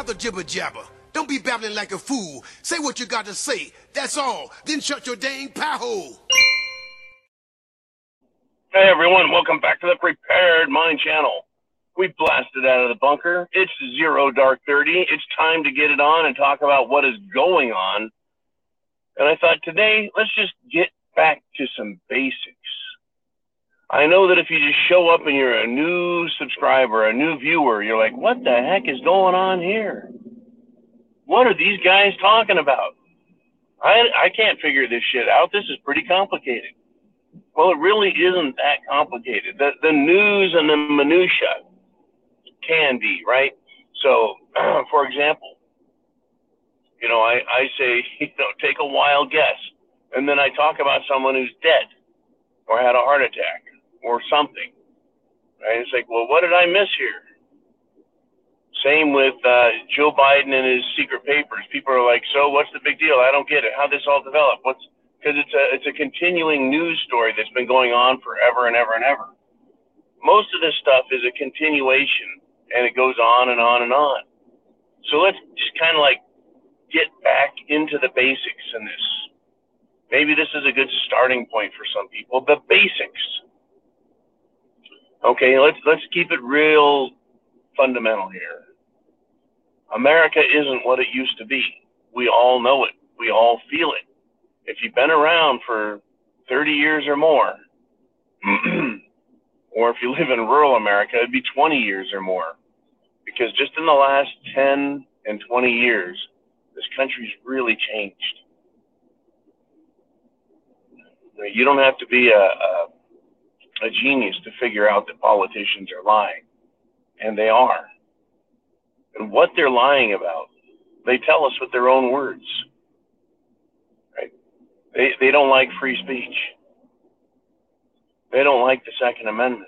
Stop the jibber jabber. Don't be babbling like a fool. Say what you got to say. That's all. Then shut your dang pie hole. Hey everyone, welcome back to the Prepared Mind channel. We blasted out of the bunker. It's zero dark 30. It's time to get it on and talk about what is going on. And I thought today, let's just get back to some basics. I know that if you just show up and you're a new subscriber, a new viewer, you're like, what the heck is going on here? What are these guys talking about? I, I can't figure this shit out. This is pretty complicated. Well, it really isn't that complicated. The, the news and the minutia can be, right? So, for example, you know, I, I say, you know, take a wild guess. And then I talk about someone who's dead or had a heart attack or something. Right? It's like, well, what did I miss here? Same with uh, Joe Biden and his secret papers. People are like, so what's the big deal? I don't get it. How this all developed? What's because it's a it's a continuing news story that's been going on forever and ever and ever. Most of this stuff is a continuation, and it goes on and on and on. So let's just kind of like get back into the basics in this. Maybe this is a good starting point for some people. The basics. Okay, let's let's keep it real fundamental here. America isn't what it used to be. We all know it. We all feel it. If you've been around for 30 years or more, or if you live in rural America, it'd be 20 years or more. Because just in the last 10 and 20 years, this country's really changed. You don't have to be a, a a genius to figure out that politicians are lying. And they are. And what they're lying about, they tell us with their own words. Right? They, they don't like free speech. They don't like the Second Amendment.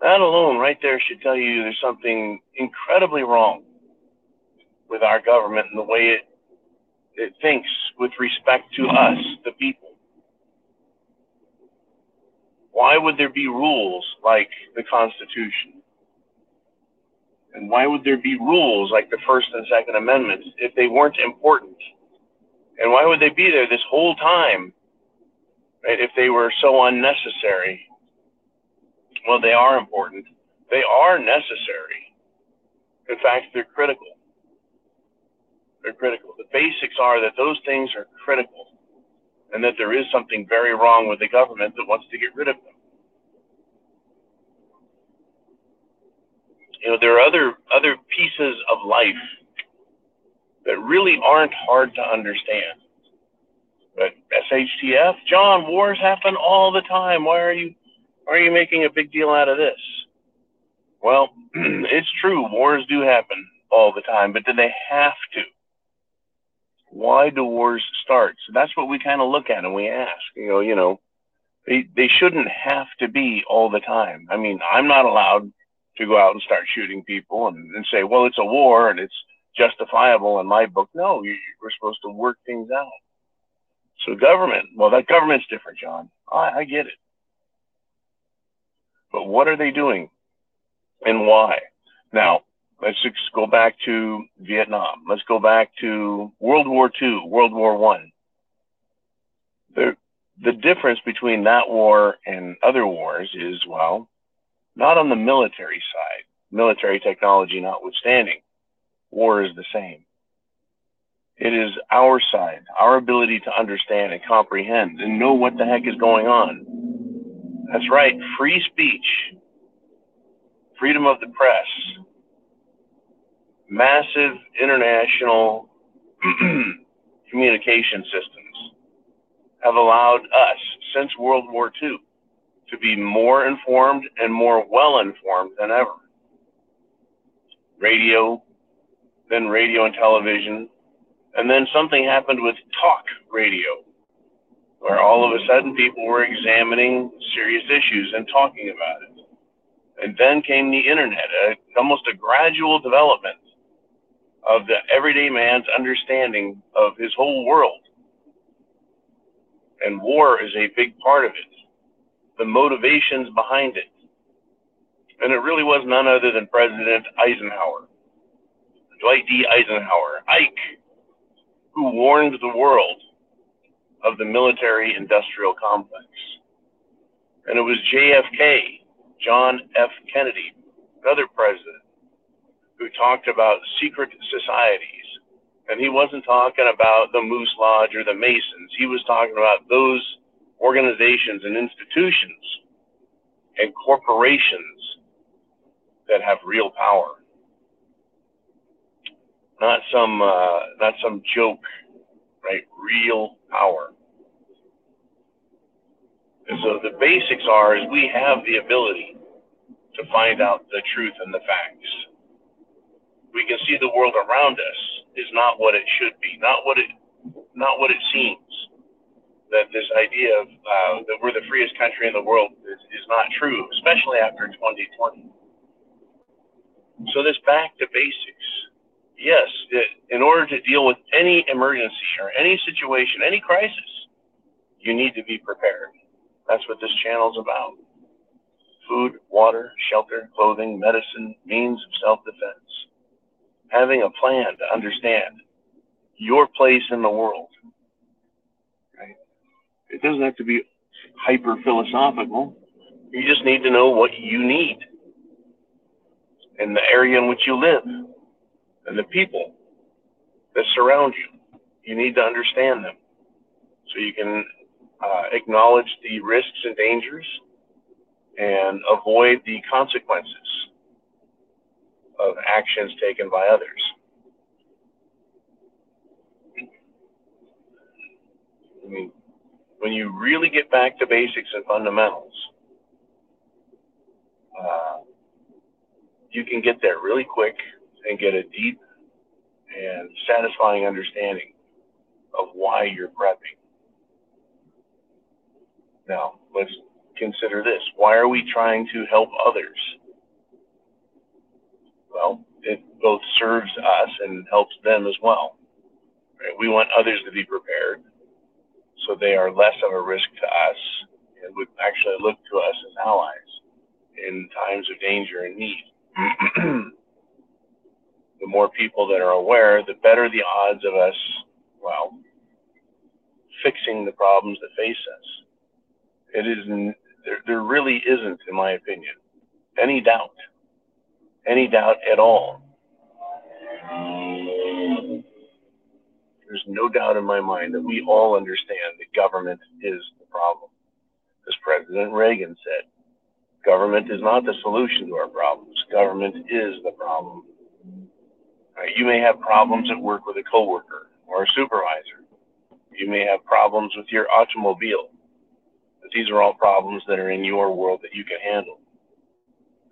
That alone, right there, should tell you there's something incredibly wrong with our government and the way it, it thinks with respect to us, the people. Why would there be rules like the Constitution? And why would there be rules like the First and Second Amendments if they weren't important? And why would they be there this whole time right, if they were so unnecessary? Well, they are important. They are necessary. In fact, they're critical. They're critical. The basics are that those things are critical and that there is something very wrong with the government that wants to get rid of them. You know, there are other other pieces of life that really aren't hard to understand. But SHTF, John, wars happen all the time. Why are you why are you making a big deal out of this? Well, it's true, wars do happen all the time, but do they have to? why do wars start? So that's what we kind of look at and we ask, you know, you know, they, they shouldn't have to be all the time. I mean, I'm not allowed to go out and start shooting people and, and say, well, it's a war and it's justifiable in my book. No, you, we're supposed to work things out. So government, well, that government's different, John. I, I get it. But what are they doing and why? Now, Let's go back to Vietnam. Let's go back to World War II, World War One. The the difference between that war and other wars is well, not on the military side, military technology notwithstanding, war is the same. It is our side, our ability to understand and comprehend and know what the heck is going on. That's right, free speech, freedom of the press, massive international communication systems have allowed us since World War II to be more informed and more well informed than ever. Radio, then radio and television, and then something happened with talk radio, where all of a sudden people were examining serious issues and talking about it. And then came the internet, a, almost a gradual development of the everyday man's understanding of his whole world. And war is a big part of it, the motivations behind it. And it really was none other than President Eisenhower Dwight D. Eisenhower, Ike, who warned the world of the military industrial complex. And it was JFK, John F. Kennedy, another president, who talked about secret societies. And he wasn't talking about the Moose Lodge or the Masons. He was talking about those organizations and institutions and corporations that have real power. Not some, uh, not some joke, right? Real power. And so the basics are is we have the ability to find out the truth and the facts. We can see the world around us is not what it should be, not what it not what it seems. That this idea of uh, that we're the freest country in the world is, is not true, especially after 2020. So this back to basics. Yes, it, in order to deal with any emergency or any situation, any crisis, you need to be prepared. That's what this channel is about. Food, water, shelter, clothing, medicine, means of self-defense. Having a plan to understand your place in the world. It doesn't have to be hyper philosophical. You just need to know what you need in the area in which you live and the people that surround you. You need to understand them so you can uh, acknowledge the risks and dangers and avoid the consequences of actions taken by others. I mean, when you really get back to basics and fundamentals, uh, you can get there really quick and get a deep and satisfying understanding of why you're prepping. Now, let's consider this. Why are we trying to help others? Well, it both serves us and helps them as well. Right? We want others to be prepared so they are less of a risk to us and would actually look to us as allies in times of danger and need. the more people that are aware, the better the odds of us, well, fixing the problems that face us. It isn't, there, there really isn't, in my opinion, any doubt, any doubt at all. There's no doubt in my mind that we all understand that government is the problem. As President Reagan said, government is not the solution to our problems. Government is the problem. Right? You may have problems at work with a coworker or a supervisor. You may have problems with your automobile these are all problems that are in your world that you can handle,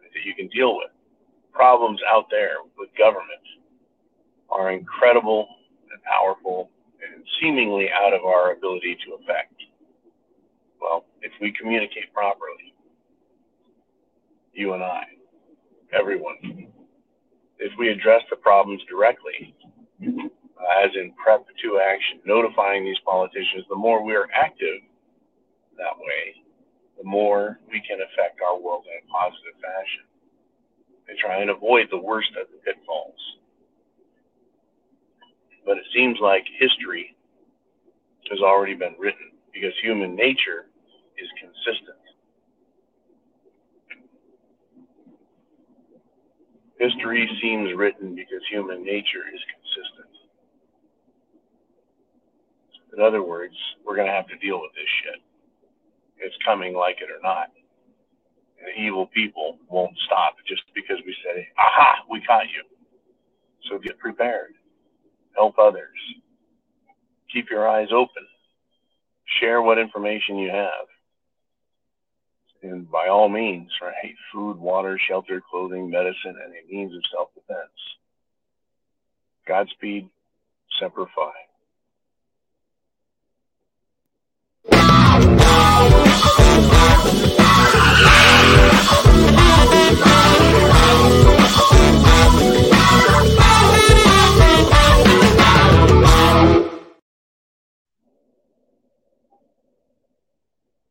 that you can deal with. Problems out there with government are incredible powerful and seemingly out of our ability to affect. Well, if we communicate properly, you and I, everyone, if we address the problems directly, uh, as in prep to action, notifying these politicians, the more we are active that way, the more we can affect our world in a positive fashion and try and avoid the worst of the pitfalls. But it seems like history has already been written because human nature is consistent. History seems written because human nature is consistent. In other words, we're going to have to deal with this shit it's coming like it or not. And evil people won't stop just because we say, aha, we caught you. So get prepared. Help others. Keep your eyes open. Share what information you have. And by all means, right? Food, water, shelter, clothing, medicine, and a means of self defense. Godspeed, Semper Fi.